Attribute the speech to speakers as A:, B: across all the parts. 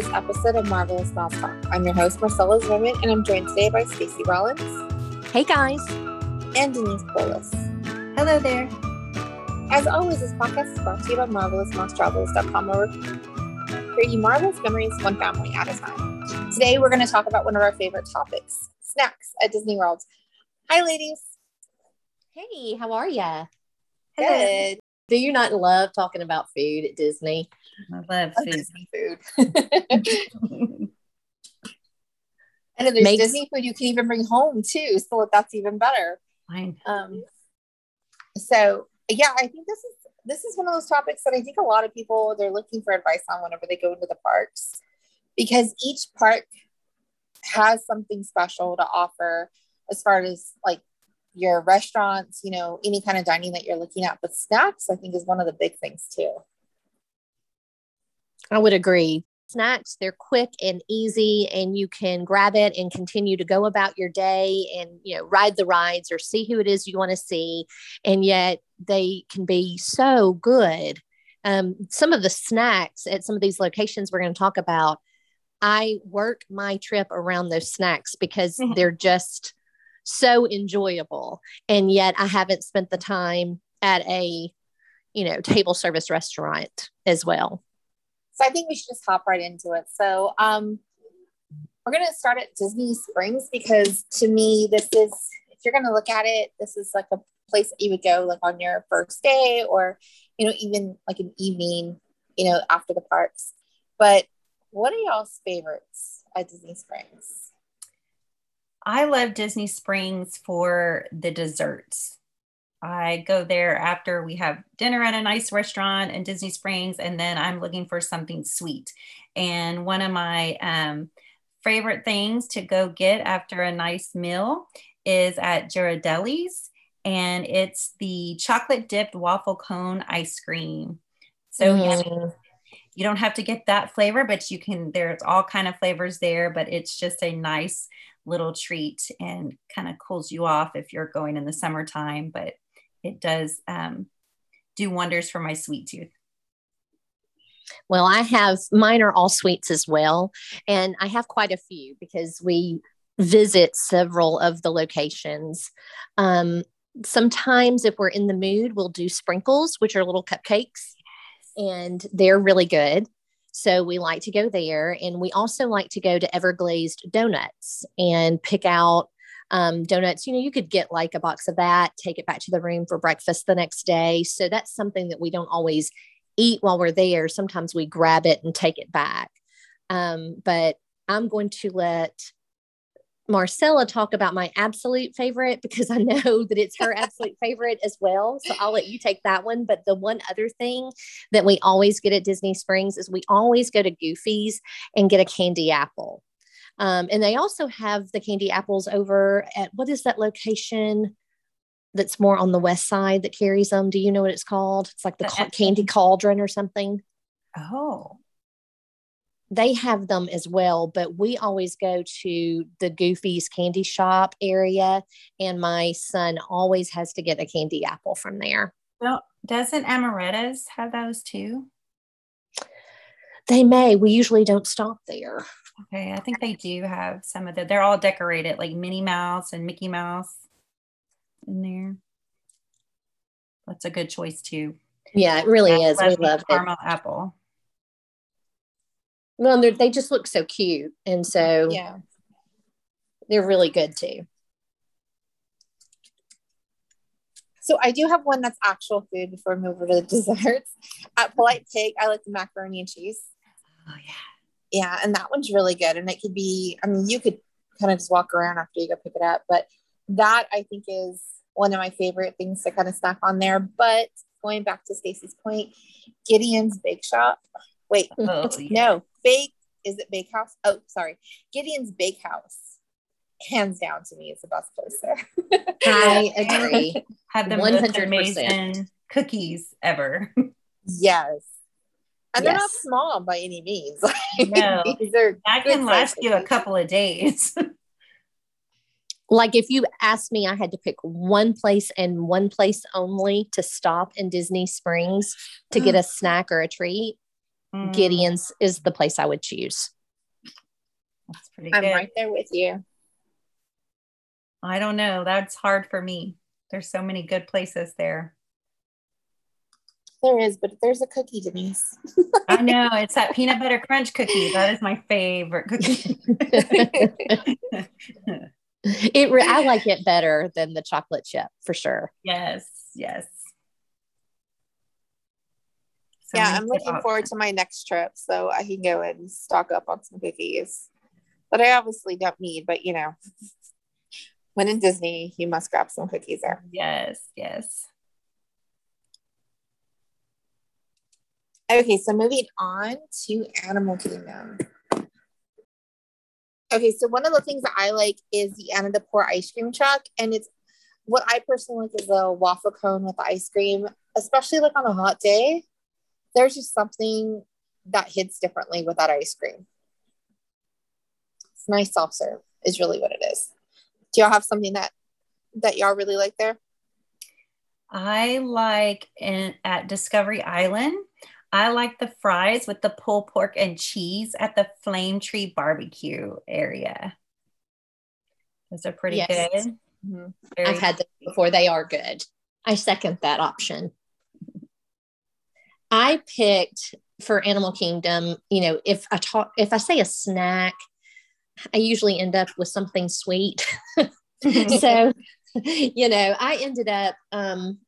A: this episode of Marvelous Mouse Talk. I'm your host, Marcella Zimmerman, and I'm joined today by Stacy Rollins.
B: Hey guys.
A: And Denise Polis.
C: Hello there.
A: As always, this podcast is brought to you by MarvelousMouseTravels.com, where we're creating marvelous memories one family at a time. Today, we're going to talk about one of our favorite topics snacks at Disney World. Hi, ladies.
B: Hey, how are ya?
A: Good.
B: Do you not love talking about food at Disney?
C: I love food.
A: Disney food. and if there's
B: Makes-
A: Disney food you can even bring home too, so that's even better.
C: Fine.
A: Um, so yeah, I think this is this is one of those topics that I think a lot of people they're looking for advice on whenever they go into the parks, because each park has something special to offer as far as like your restaurants, you know, any kind of dining that you're looking at. But snacks, I think, is one of the big things too.
B: I would agree. Snacks, they're quick and easy, and you can grab it and continue to go about your day and, you know, ride the rides or see who it is you want to see. And yet they can be so good. Um, some of the snacks at some of these locations we're going to talk about, I work my trip around those snacks because
C: Mhm.
B: they're just so enjoyable. And yet I haven't spent the time at a, you know, table service restaurant as well.
A: So I think we should just hop right into it. So um, we're going to start at Disney Springs because to me, this is, if you're going to look at it, this is like a place that you would go like on your first day or, you know, even like an evening, you know, after the parks. But what are y'all's favorites at Disney Springs?
C: I love Disney Springs for the desserts. I go there after we have dinner at a nice restaurant in Disney Springs, and then I'm looking for something sweet. And one of my um, favorite things to go get after a nice meal is at Ghirardelli's, and it's the chocolate dipped waffle cone ice cream. So.
B: Mm.
C: you don't have to get that flavor but you can there's all kind of flavors there but it's just a nice little treat and kind of cools you off if you're going in the summertime but it does um, do wonders for my sweet tooth
B: Well, I have mine are all sweets as well. And I have quite a few because we visit several of the locations. Um, sometimes, if we're in the mood, we'll do sprinkles, which are little cupcakes, and they're really good. So we like to go there. And we also like to go to Everglazed Donuts and pick out um, donuts. You know, you could get like a box of that, take it back to the room for breakfast the next day. So that's something that we don't always eat while we're there. Sometimes we grab it and take it back. Um, but I'm going to let Marcella talk about my absolute favorite because I know that it's her absolute favorite as well. So I'll let you take that one. But the one other thing that we always get at Disney Springs is we always go to Goofy's and get a candy apple. Um, and they also have the candy apples over at what is that location that's more on the west side that carries them? Do you know what it's called? It's like the ca- candy cauldron or something
C: oh
B: they have them as well, but we always go to the Goofy's candy shop area, and my son always has to get a candy apple from there.
C: well doesn't Amorette's have those too
B: They may, we usually don't stop there.
C: Okay i think they do have some of the they're all decorated like minnie mouse and mickey mouse in there that's a good choice too
B: Yeah, it really
C: I
B: is. We
C: the
B: love it.
C: caramel apple
B: Well, they're- they just look so cute, and so
A: Yeah.
B: they're really good too.
A: So I do have one that's actual food before we move over to the desserts. At Polite Pig, I like the macaroni and cheese.
C: oh yeah
A: Yeah, and that one's really good. And it could be, I mean, you could kind of just walk around after you go pick it up, but that I think is one of my favorite things to kind of snack on there. But going back to Stacy's point, Gideon's Bake Shop. Wait,
C: Oh, yeah.
A: no, Bake is it Bakehouse? Oh, sorry, Gideon's Bakehouse. Hands down to me is the best place there.
B: I agree.
C: have the most
B: 100%.
C: amazing cookies ever.
A: yes. And they're not small by any means.
C: No.
A: These are
C: That
A: good
C: can last you a couple of days.
B: like if you asked me, I had to pick one place and one place only to stop in Disney Springs to get a snack or a treat. mm. Gideon's is the place I would choose.
A: That's pretty I'm good. right there with you.
C: I don't know. That's hard for me. There's so many good places there.
A: There is, but there's a cookie, Denise.
C: I know. It's that peanut butter crunch cookie. That is my favorite cookie.
B: it re- I like it better than the chocolate chip for sure.
C: Yes, yes.
A: So yeah, I'm looking forward to my next trip so I can go and stock up on some cookies that I obviously don't need, but you know, when in Disney, you must grab some cookies there.
C: Yes, yes.
A: Okay, so moving on to Animal Kingdom. Okay, so one of the things that I like is the Anandapur ice cream truck, and it's what I personally like is a waffle cone with ice cream, especially like on a hot day. There's just something that hits differently with that ice cream. It's nice soft serve is really what it is. Do y'all have something that that y'all really like there?
C: I like in at Discovery Island. I like the fries with the pulled pork and cheese at the Flame Tree Barbecue area. Those are pretty yes. good.
B: Mm-hmm. I've had them before. They are good. I second that option. I picked for Animal Kingdom, you know, if I talk, if I say a snack, I usually end up with something sweet. so, you know, I ended up um,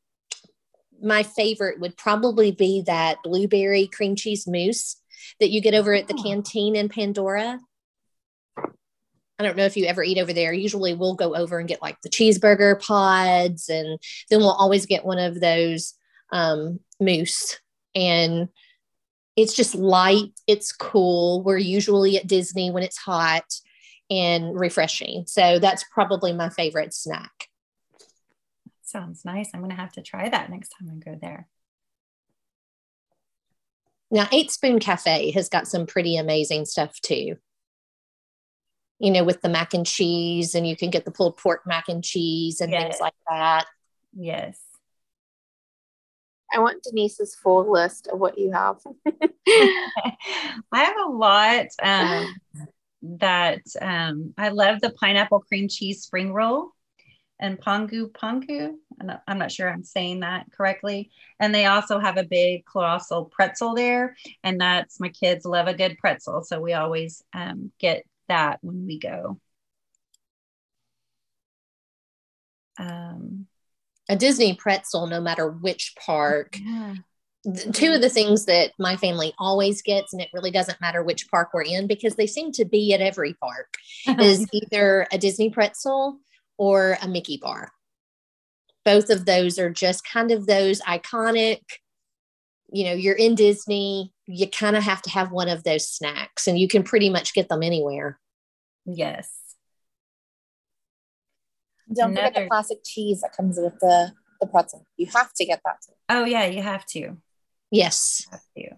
B: my favorite would probably be that blueberry cream cheese mousse that you get over at the oh. canteen in Pandora. I don't know if you ever eat over there. Usually we'll go over and get like the cheeseburger pods and then we'll always get one of those um, mousse. And it's just light, it's cool. We're usually at Disney when it's hot and refreshing. So that's probably my favorite snack.
C: Sounds nice. I'm going to have to try that next time I go there.
B: Now, Eight Spoon Cafe has got some pretty amazing stuff too. You know, with the mac and cheese, and you can get the pulled pork mac and cheese and yes. things like that.
C: Yes.
A: I want Denise's full list of what you have.
C: I have a lot um, that um, I love the pineapple cream cheese spring roll and Pongu Pongu. I'm not sure I'm saying that correctly. And they also have a big colossal pretzel there. And that's my kids love a good pretzel. So we always um, get that when we go.
B: Um, a Disney pretzel, no matter which park. Yeah. Two of the things that my family always gets, and it really doesn't matter which park we're in because they seem to be at every park, is either a Disney pretzel or a Mickey bar. Both of those are just kind of those iconic, you know, you're in Disney, you kind of have to have one of those snacks and you can pretty much get them anywhere.
C: Yes.
A: Don't Another. forget the classic cheese that comes with the, the pretzel. You have to get that too.
C: Oh, yeah, you have to.
B: Yes.
C: Have to.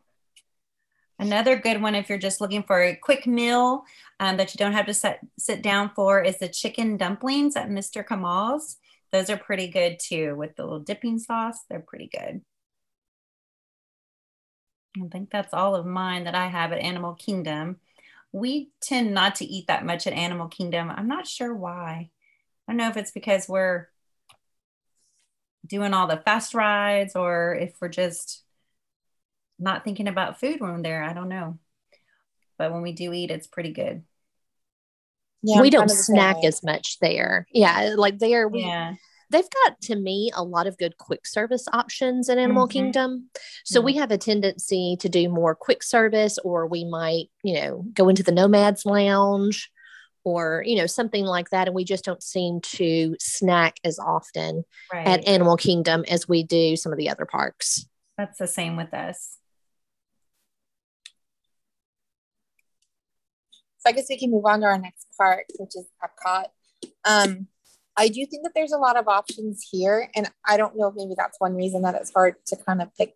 C: Another good one, if you're just looking for a quick meal um, that you don't have to set, sit down for, is the chicken dumplings at Mr. Kamal's. Those are pretty good too with the little dipping sauce. They're pretty good. I think that's all of mine that I have at Animal Kingdom. We tend not to eat that much at Animal Kingdom. I'm not sure why. I don't know if it's because we're doing all the fast rides or if we're just not thinking about food when we're there. I don't know. But when we do eat, it's pretty good.
B: Yeah, we don't snack as much there. Yeah, like there we yeah. they've got to me a lot of good quick service options in Animal mm-hmm. Kingdom. So mm-hmm. we have a tendency to do more quick service or we might, you know, go into the Nomads Lounge or you know something like that and we just don't seem to snack as often right. at Animal Kingdom as we do some of the other parks.
C: That's the same with us.
A: So I guess we can move on to our next part, which is Epcot. Um, I do think that there's a lot of options here, and I don't know if maybe that's one reason that it's hard to kind of pick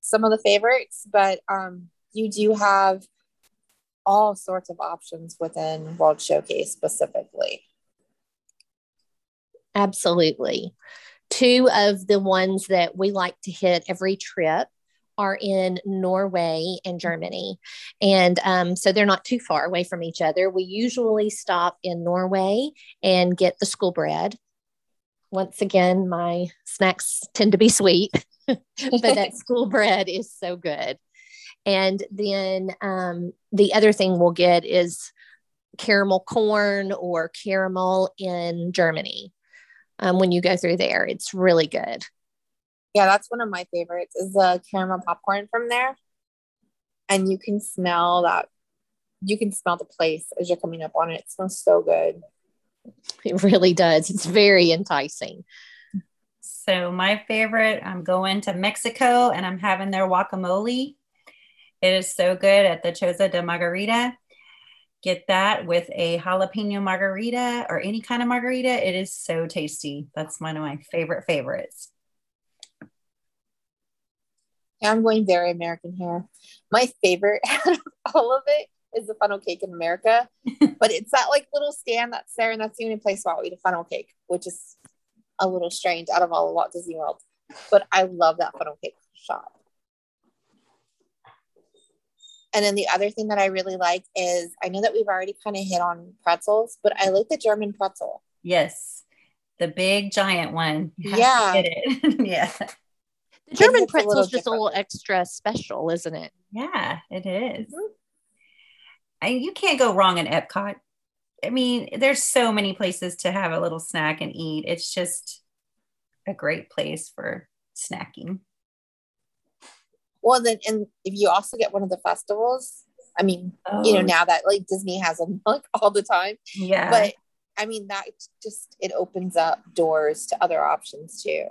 A: some of the favorites, but um, you do have all sorts of options within World Showcase specifically.
B: Absolutely. Two of the ones that we like to hit every trip are in Norway and Germany. And um, so they're not too far away from each other. We usually stop in Norway and get the school bread. Once again, my snacks tend to be sweet, but that school bread is so good. And then um, the other thing we'll get is caramel corn or caramel in Germany. Um, when you go through there, it's really good.
A: Yeah, that's one of my favorites is the caramel popcorn from there. And you can smell that you can smell the place as you're coming up on it. It smells so good.
B: It really does. It's very enticing.
C: So my favorite, I'm going to Mexico and I'm having their guacamole. It is so good at the Choza de Margarita. Get that with a jalapeno margarita or any kind of margarita. It is so tasty. That's one of my favorite favorites.
A: I'm going very American here. My favorite out of all of it is the funnel cake in America, but it's that like little stand that's there, and that's the only place where I'll eat a funnel cake, which is a little strange out of all of Walt Disney World. But I love that funnel cake shop. And then the other thing that I really like is I know that we've already kind of hit on pretzels, but I like the German pretzel.
C: Yes, the big giant one.
A: Yeah.
C: yeah.
B: The German pretzel is just a little extra special, isn't it?
C: Yeah, it is. Mm-hmm. I, you can't go wrong in Epcot. I mean, there's so many places to have a little snack and eat. It's just a great place for snacking.
A: Well, then, and if you also get one of the festivals, I mean, oh. you know, oh. now that like Disney has them like all the time.
C: Yeah.
A: But I mean, that just it opens up doors to other options too.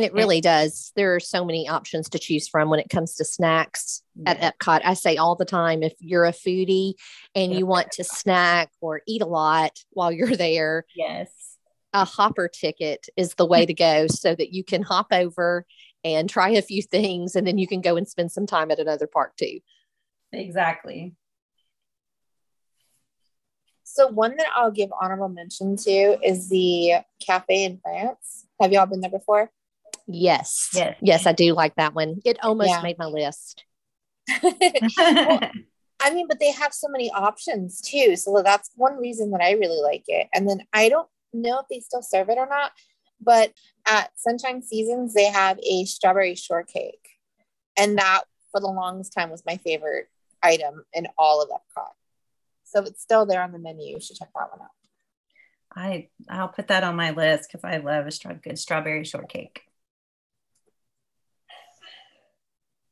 B: It really does. There are so many options to choose from when it comes to snacks yeah. at Epcot. I say all the time if you're a foodie and you want to snack or eat a lot while you're there,
C: yes,
B: a hopper ticket is the way to go so that you can hop over and try a few things and then you can go and spend some time at another park too.
C: Exactly.
A: So one that I'll give honorable mention to is the cafe in France. Have y'all been there before?
B: Yes. Yes. Yes, I do like that one. It almost yeah. made my list.
A: well, I mean, but they have so many options too. So that's one reason that I really like it. And then I don't know if they still serve it or not, but at Sunshine Seasons, they have a strawberry shortcake. And that for the longest time was my favorite item in all of Epcot. So it's still there on the menu. You should check that one out.
C: I I'll put that on my list because I love a stra- good strawberry shortcake.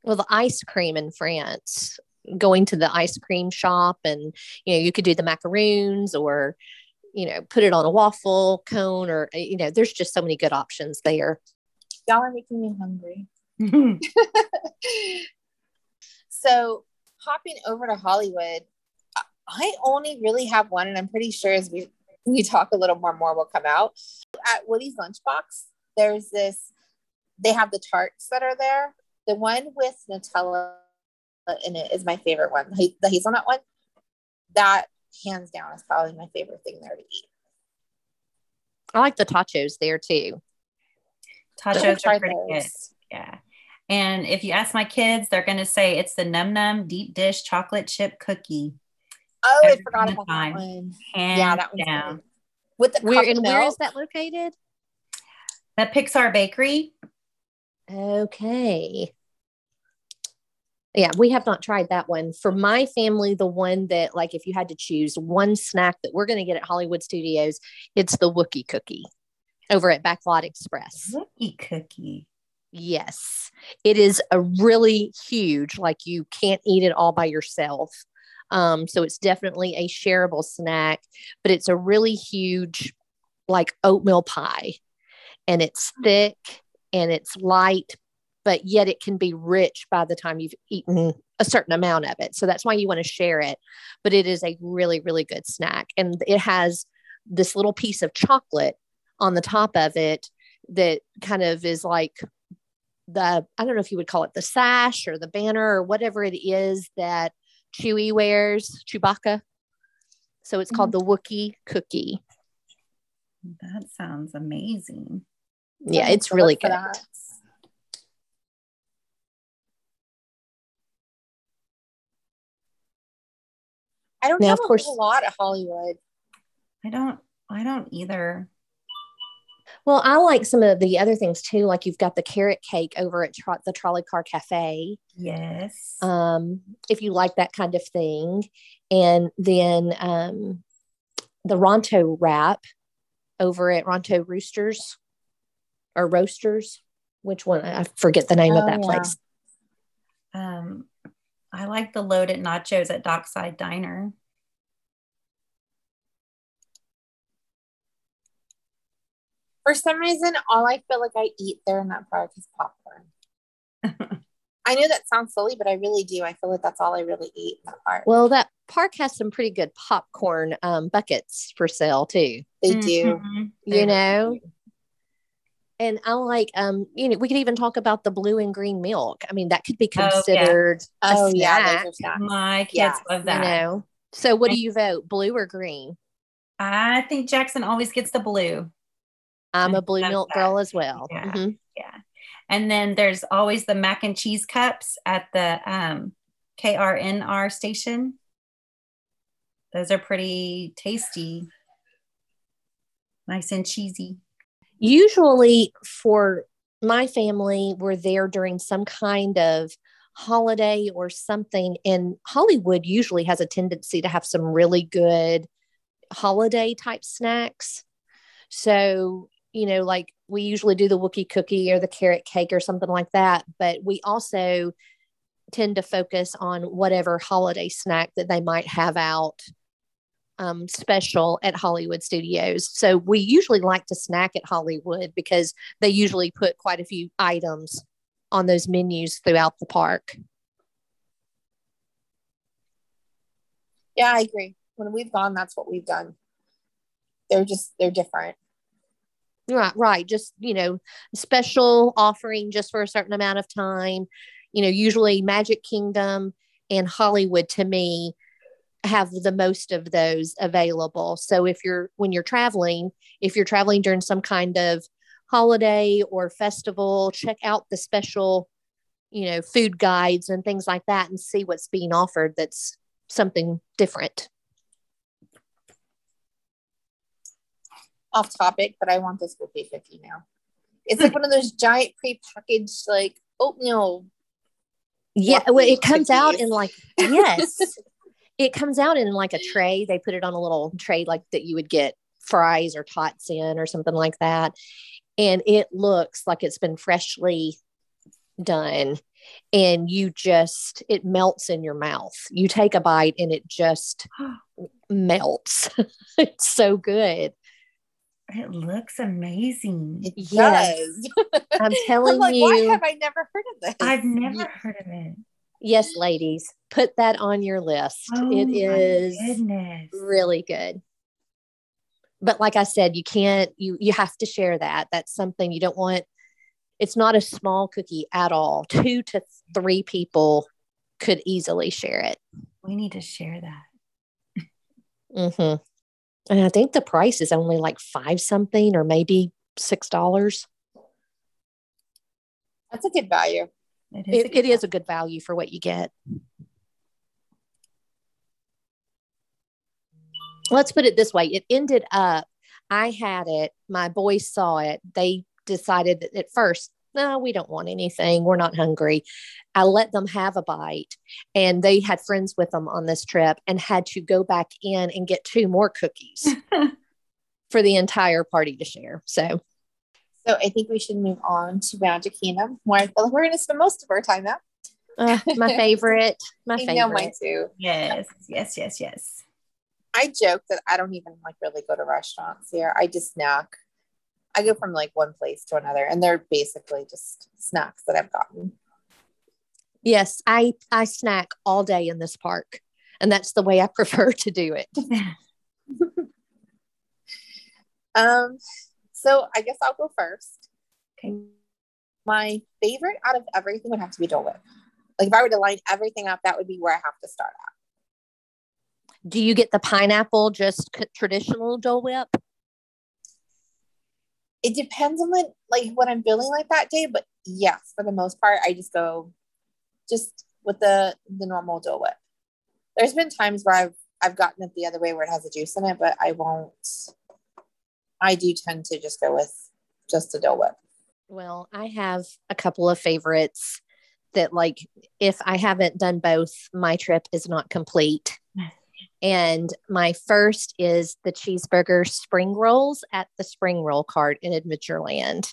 B: Well the ice cream in france going to the ice cream shop and you know you could do the macaroons or you know put it on a waffle cone or you know there's just so many good options there.
A: Y'all are making me hungry. So hopping over to hollywood i only really have one and i'm pretty sure as we we talk a little more more will come out. At woody's lunchbox there's this they have the tarts that are there the one with Nutella in it is my favorite one. The hazelnut one. That hands down is probably my favorite thing there to eat.
B: I like the tachos there too.
C: Tachos are pretty those. good. Yeah. And if you ask my kids, they're going to say it's the Num Num deep dish chocolate chip cookie.
A: Oh, Every I forgot about time. that one.
C: Hands yeah, that one's down. Good.
B: With the where and where is that located?
C: At Pixar Bakery.
B: Okay yeah we have not tried that one. For my family the one that like if you had to choose one snack that we're going to get at hollywood studios it's the wookie cookie over at backlot express.
C: Wookie cookie.
B: Yes. It is a really huge like you can't eat it all by yourself. Um, so it's definitely a shareable snack but it's a really huge like oatmeal pie. And it's thick and it's light but yet it can be rich by the time you've eaten a certain amount of it. So that's why you want to share it. But it is a really, really good snack. And it has this little piece of chocolate on the top of it that kind of is like the, I don't know if you would call it the sash or the banner or whatever it is that Chewie wears, Chewbacca. So it's called mm-hmm. the Wookie cookie.
C: That sounds amazing.
B: Yeah, it's really good.
A: I don't
B: Now,
A: know
B: of course-
A: a lot of Hollywood.
C: I don't. I don't either.
B: Well, I like some of the other things too. Like you've got the carrot cake over at tro- the Trolley Car Cafe.
C: Yes.
B: um, if you like that kind of thing. And then um, the Ronto wrap over at Ronto Roosters or Roasters. Which one? I forget the name of
A: Oh,
B: that
A: yeah.
B: place.
C: um, I like the loaded nachos at Dockside Diner.
A: For some reason, all I feel like I eat there in that park is popcorn. I know that sounds silly, but I really do. I feel like that's all I really eat in that park.
B: Well, that park has some pretty good popcorn um, buckets for sale too.
A: they do.
C: Mhm.
B: You
C: They
B: know?
C: really do.
B: And I like, um, you know, we could even talk about the blue and green milk. I mean, that could be
C: Oh, yeah.
B: considered a
A: Oh, yeah, those are snacks.
C: My kids
A: Yes,
C: love
B: you
C: that.
B: know. So, what do you vote, blue or green?
C: I think Jackson always gets the blue.
B: I'm a blue milk
C: that.
B: girl as well.
C: Yeah.
B: Mhm.
C: Yeah. And then there's always the mac and cheese cups at the um, KRNR station. Those are pretty tasty. Nice and cheesy.
B: Usually, for my family, we're there during some kind of holiday or something. And Hollywood usually has a tendency to have some really good holiday type snacks. So, you know, like we usually do the Wookie cookie or the carrot cake or something like that. But we also tend to focus on whatever holiday snack that they might have out um, special at Hollywood Studios. So we usually like to snack at Hollywood because they usually put quite a few items on those menus throughout the park.
A: Yeah, I agree. When we've gone, that's what we've done. They're just they're different.
B: Right, right. Just, you know, special offering just for a certain amount of time. You know, usually Magic Kingdom and Hollywood to me have the most of those available. So if you're when you're traveling, if you're traveling during some kind of holiday or festival, check out the special, you know, food guides and things like that and see what's being offered that's something different.
A: Off topic, but I want this Whoopie cookie now. It's like one of those giant pre-packaged like oatmeal.
B: Yeah, well, it comes out in like yes, it comes out in like a tray. They put it on a little mm-hmm. tray like that you would get fries or tots in or something like that, and it looks like it's been freshly done. And you just it melts in your mouth. You take a bite and it just melts. it's so good.
C: It looks amazing.
A: It
B: Yes. I'm
A: I'm
B: telling
A: you. why have I never heard of this?
C: I've never heard of it.
B: Yes, ladies, put that on your list.
C: Oh
B: it
C: my
B: is
C: goodness.
B: really good. But like I said, you can't you you have to share that. That's something you don't want. It's not a small cookie at all. Two to three people could easily share it.
C: We need to share that.
B: hmm And I think the price is only like five something or maybe six dollars.
A: That's a good value.
C: It is.
B: It, it is a good value for what you get. Let's put it this way it ended up, I had it, my boys saw it. They decided that at first, no, we don't want anything. We're not hungry. I let them have a bite, and they had friends with them on this trip and had to go back in and get two more cookies for the entire party to share. So,
A: So I think we should move on to Magic Kingdom, where I feel like we're going to spend most of our time at.
B: uh, my favorite, my
A: I know mine
B: favorite.
A: too.
C: Yes, yes, yes, yes.
A: I joke that I don't even like really go to restaurants here. I just snack. I go from like one place to another, and they're basically just snacks that I've gotten.
B: Yes, I I snack all day in this park, and that's the way I prefer to do it.
A: Um, so I guess I'll go first.
C: Okay.
A: My favorite out of everything would have to be Dole Whip. Like if I were to line everything up, that would be where I have to start at.
B: Do you get the pineapple, just traditional Dole Whip?
A: It depends on the like what I'm feeling like that day, but yes, for the most part, I just go just with the the normal Dole Whip. There's been times where I've I've gotten it the other way where it has a juice in it, but I won't. I do tend to just go with just a Dole Whip.
B: Well, I have a couple of favorites that, like, if I haven't done both, my trip is not complete. And my first is the cheeseburger spring rolls at the spring roll cart in Adventureland.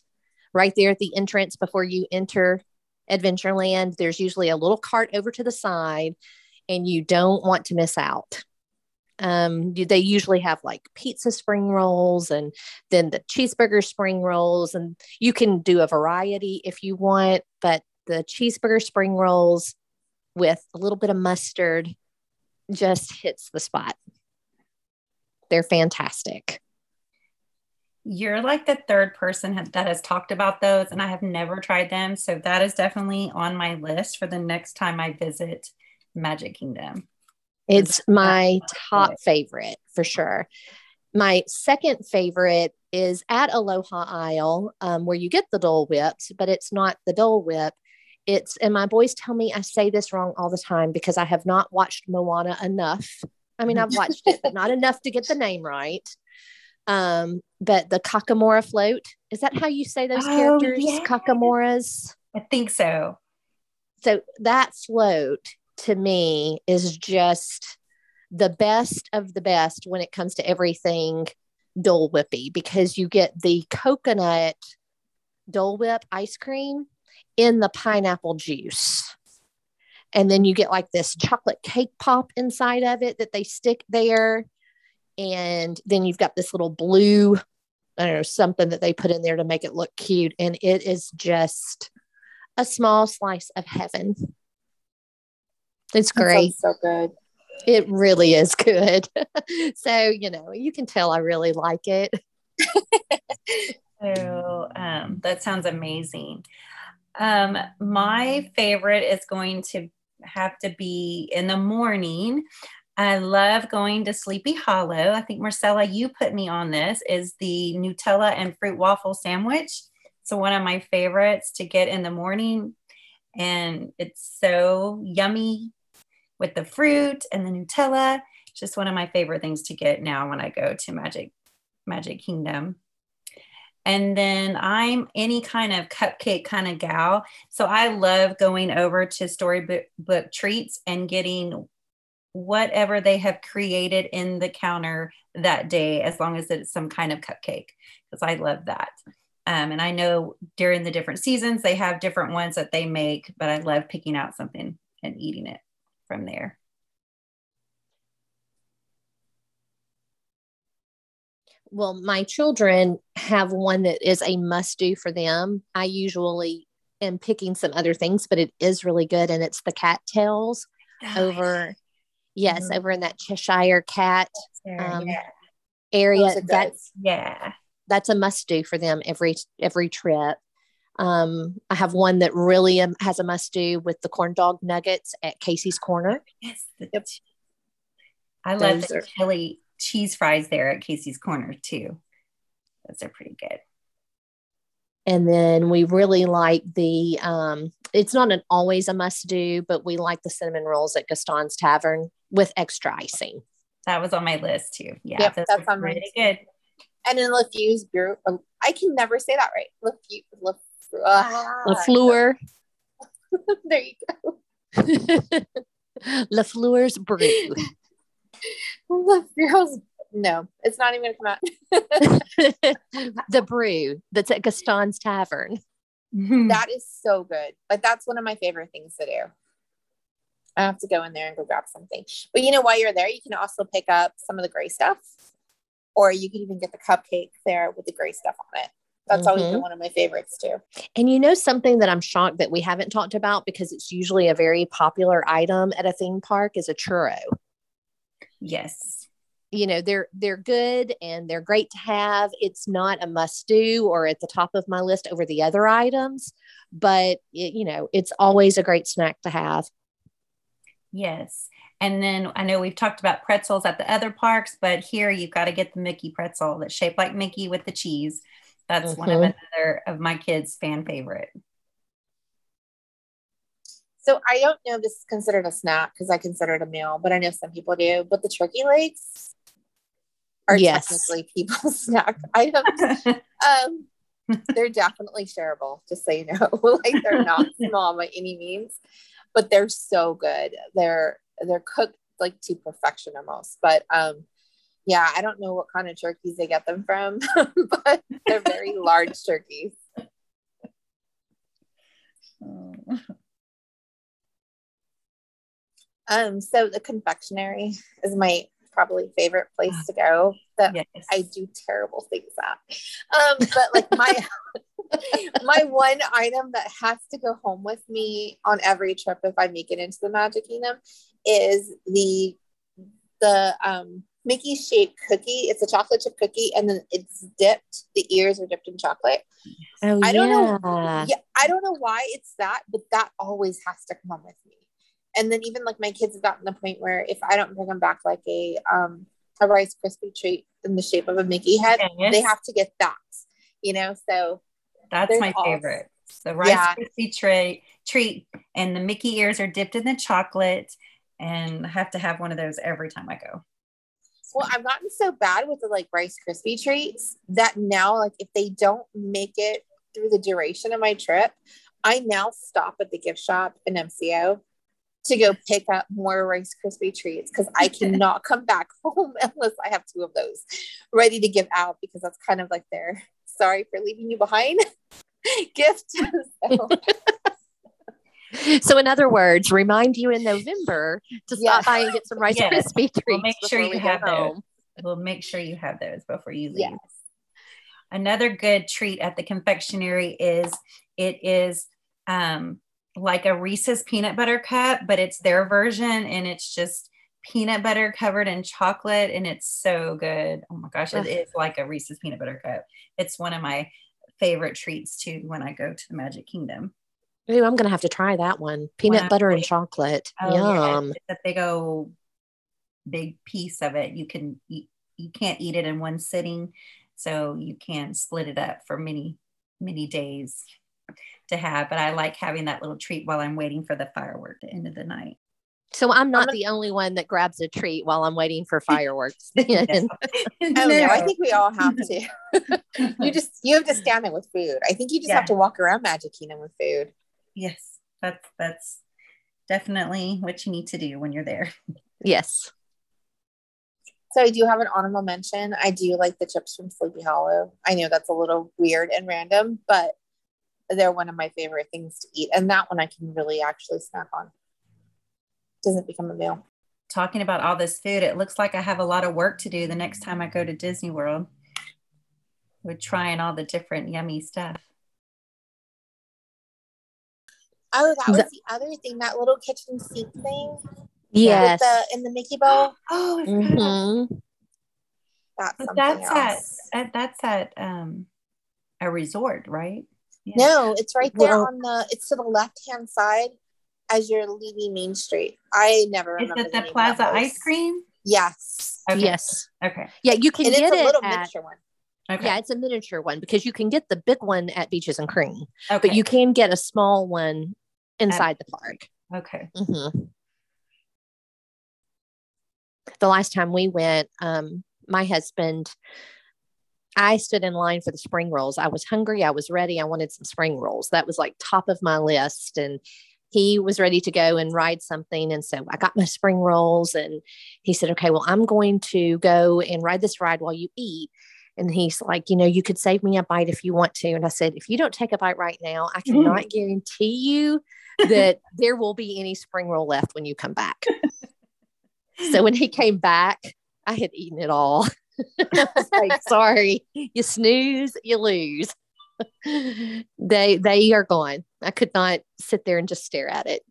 B: Right there at the entrance before you enter Adventureland, there's usually a little cart over to the side, and you don't want to miss out. Um, they usually have like pizza spring rolls and then the cheeseburger spring rolls, and you can do a variety if you want, but the cheeseburger spring rolls with a little bit of mustard just hits the spot. They're fantastic.
C: You're like the third person that has talked about those, and I have never tried them. So that is definitely on my list for the next time I visit Magic Kingdom.
B: It's my top favorite for sure. My second favorite is at Aloha Isle, um, where you get the Dole Whips, but it's not the Dole Whip it's and my boys tell me I say this wrong all the time because I have not watched Moana enough. I mean, I've watched it, but not enough to get the name right. Um, but the Kakamora float, is that how you say those oh, characters? Yeah. Kakamoras?
C: I think so.
B: So that float to me is just the best of the best when it comes to everything Dole Whippy because you get the coconut Dole Whip ice cream in the pineapple juice. And then you get like this chocolate cake pop inside of it that they stick there. And then you've got this little blue, I don't know, something that they put in there to make it look cute. And it is just a small slice of heaven. It's great.
A: so good.
B: It really is good. so, you know, you can tell I really like it.
C: so um, that sounds amazing. Um, my favorite is going to have to be in the morning. I love going to Sleepy Hollow. I think Marcella, you put me on this, is the Nutella and fruit waffle sandwich. So one of my favorites to get in the morning. And it's so yummy with the fruit and the Nutella. just one of my favorite things to get now when I go to Magic Magic Kingdom. And then I'm any kind of cupcake kind of gal. So I love going over to Storybook Treats and getting whatever they have created in the counter that day, as long as it's some kind of cupcake, because I love that. Um, and I know during the different seasons, they have different ones that they make, but I love picking out something and eating it from there.
B: well, my children have one that is a must do for them. I usually am picking some other things, but it is really good. And it's the cattails oh, over, yes, mm-hmm. over in that Cheshire cat um, yeah. area. That's,
C: yeah,
B: that's a must do for them every, every trip. Um, I have one that really um, has a must do with the corn dog nuggets at Casey's Corner.
C: Yes. Yep. I love Those the are, chili cheese fries there at Casey's Corner too. Those are pretty good.
B: And then we really like the, um, it's not an always a must do, but we like the cinnamon rolls at Gaston's Tavern with extra icing.
C: That was on my list too. Yeah, yep, that's on really good.
A: And then LeFou's brew. Oh, I can never say that right. LeFou, Lef,
B: ah, LeFleur.
A: there you go.
B: LeFleur's brew.
A: the no, it's not even gonna
B: come out. the brew that's at Gaston's Tavern.
A: That is so good. Like that's one of my favorite things to do. I have to go in there and go grab something. But you know, while you're there, you can also pick up some of the gray stuff, or you can even get the cupcake there with the gray stuff on it. That's mm-hmm. always been mm-hmm. one of my favorites too.
B: And you know something that I'm shocked that we haven't talked about because it's usually a very popular item at a theme park is a churro.
C: Yes.
B: You know, they're they're good and they're great to have. It's not a must do or at the top of my list over the other items, but it, you know, it's always a great snack to have.
C: Yes. And then I know we've talked about pretzels at the other parks, but here you've got to get the Mickey pretzel that's shaped like Mickey with the cheese. That's mm-hmm. one of mm-hmm. another of my kids' fan favorite.
A: So I don't know if this is considered a snack because I consider it a meal, but I know some people do. But the turkey legs are
B: Yes.
A: technically people's snack items. um, they're definitely shareable, just so you know. like they're not small by any means, but they're so good. They're they're cooked like to perfection almost. But um, yeah, I don't know what kind of turkeys they get them from, but they're very large turkeys. Um, so the confectionery is my probably favorite place to go that
C: yes.
A: I do terrible things at. Um, but like my my one item that has to go home with me on every trip if I make it into the Magic Kingdom is the the um Mickey shaped cookie. It's a chocolate chip cookie, and then it's dipped. The ears are dipped in chocolate.
B: Oh,
A: I don't know.
B: yeah.
A: Yeah, I don't know why it's that, but that always has to come home with me. And then even like my kids have gotten to the point where if I don't bring them back like a um a Rice Krispie treat in the shape of a Mickey head,
C: Yes.
A: they have to get that. You know, so
C: That's my
A: all-
C: favorite. The Rice
A: Yeah.
C: Krispie treat, treat, and the Mickey ears are dipped in the chocolate, and I have to have one of those every time I go.
A: Well, I've gotten so bad with the like Rice Krispie treats that now, like, if they don't make it through the duration of my trip, I now stop at the gift shop in MCO to go pick up more Rice Krispie treats because I cannot come back home unless I have two of those ready to give out because that's kind of like their sorry for leaving you behind gift. So,
B: in other words, remind you in November to stop
A: Yes.
B: by and get some Rice
C: Yes.
B: Krispie treats.
C: We'll make sure you have those. We'll make sure you have those before you leave.
A: yes.
C: Another good treat at the confectionery is it is um, like a Reese's peanut butter cup, but it's their version and it's just peanut butter covered in chocolate and it's so good. Oh my gosh, it is like a Reese's peanut butter cup. It's one of my favorite treats too when I go to the Magic Kingdom.
B: Ooh, I'm gonna have to try that one. Peanut
C: Wow.
B: butter and chocolate.
C: Oh, yeah,
B: Yum.
C: It's a big old big piece of it. You can eat, you can't eat it in one sitting, so you can split it up for many many days to have. But I like having that little treat while I'm waiting for the firework at the end of the night.
B: So I'm not
A: I'm a-
B: the only one that grabs a treat while I'm waiting for fireworks.
C: No.
A: Oh no, I think we all have to. you just you have to stand there with food. I think you just
C: Yeah.
A: have to walk around Magic Kingdom with food.
C: Yes, that's that's definitely what you need to do when you're there.
B: yes.
A: So I do have an honorable mention. I do like the chips from Sleepy Hollow. I know that's a little weird and random, but they're one of my favorite things to eat. And that one I can really actually snack on. Doesn't become a meal.
C: Talking about all this food, it looks like I have a lot of work to do the next time I go to Disney World with trying all the different yummy stuff.
A: Oh, that was
B: The-
A: the other thing, that little kitchen sink thing
B: Yes.
A: with the in the Mickey bowl.
C: Oh, I forgot about
B: Mhm.
A: That's
C: But
A: something
C: that's at,
A: else.
C: at that's at um a resort, right? Yeah.
A: No, it's right there
B: Well-
A: on the. It's to the left hand side as you're leaving Main Street. I never
C: Is
A: remember
C: it the
A: name of that
C: Plaza. Ice Cream?
A: Yes,
C: Okay.
B: Yes.
C: Okay.
B: Yeah, you can
A: and it's
B: get
A: a
B: it
A: little
B: at
A: miniature one.
C: Okay.
B: yeah, it's a miniature one because you can get the big one at Beaches and Cream,
C: okay.
B: but you can get a small one inside the park.
C: okay.
B: Mhm. The last time we went, um, my husband, I stood in line for the spring rolls. I was hungry. I was ready. I wanted some spring rolls. That was like top of my list. And he was ready to go and ride something. And so I got my spring rolls and he said, okay, well, I'm going to go and ride this ride while you eat. And he's like, you know, you could save me a bite if you want to. And I said, if you don't take a bite right now, I mm-hmm. cannot guarantee you that there will be any spring roll left when you come back. so when he came back, I had eaten it all. I was like, sorry, you snooze, you lose. they they are gone. I could not sit there and just stare at it.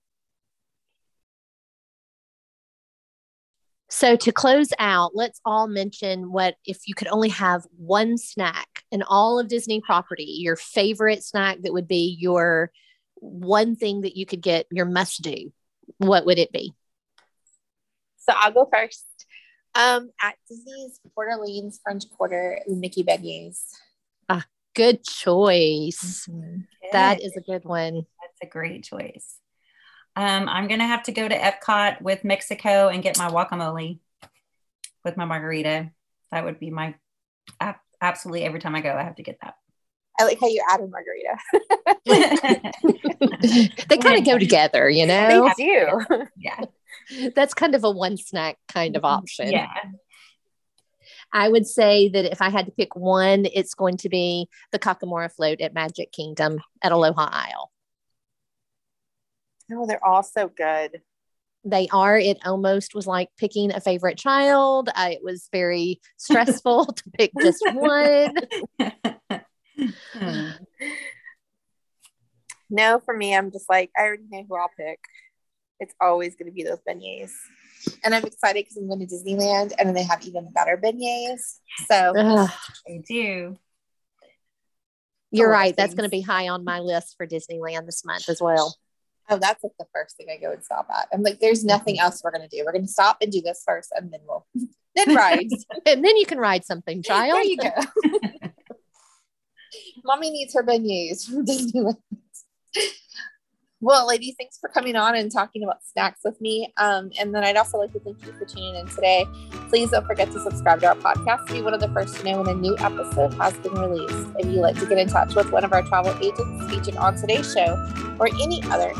B: So to close out, let's all mention what if you could only have one snack in all of Disney property, your favorite snack that would be your one thing that you could get your must do. What would it be?
A: So I'll go first. Um, at Disney's Port Orleans French Quarter, Mickey beignets.
B: Good choice. That
C: Good.
B: is a good one.
C: that's a great choice. Um, I'm gonna have to go to Epcot with Mexico and get my guacamole with my margarita. That would be my absolutely every time I go, I have to get that.
A: I like how you added margarita.
B: they kind of go together, you know.
A: They do.
C: Yeah.
B: That's kind of a one snack kind of option.
C: Yeah.
B: I would say that if I had to pick one, it's going to be the Kakamora float at Magic Kingdom at Aloha Isle.
A: Oh, they're all so good.
B: They are. It almost was like picking a favorite child. I, it was very stressful to pick just one. Hmm.
A: no, for me, I'm just like, I already know who I'll pick. It's always going to be those beignets. And I'm excited because I'm going to Disneyland and then they have even better beignets. So
C: they do.
B: You're right. That's going to be high on my list for Disneyland this month as well.
A: Oh, that's like the first thing I go and stop at. I'm like, there's nothing else we're gonna do. We're gonna stop and do this first, and then we'll then ride.
B: and then you can ride something, child.
A: There you go. Mommy needs her beignets from Disneyland. Well, ladies, thanks for coming on and talking about snacks with me. Um, and then I'd also like to thank you for tuning in today. Please don't forget to subscribe to our podcast to be one of the first to know when a new episode has been released. If you'd like to get in touch with one of our travel agents featured on today's show or any other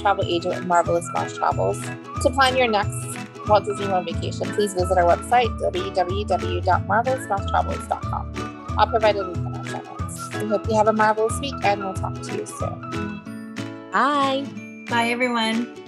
A: travel agent with Marvelous Mouse Travels, to plan your next Walt Disney World vacation, please visit our website, www.marvelousmousetravels.com. I'll provide a link in our show notes. We hope you have a marvelous week and we'll talk to you soon.
B: Bye.
C: Bye, everyone.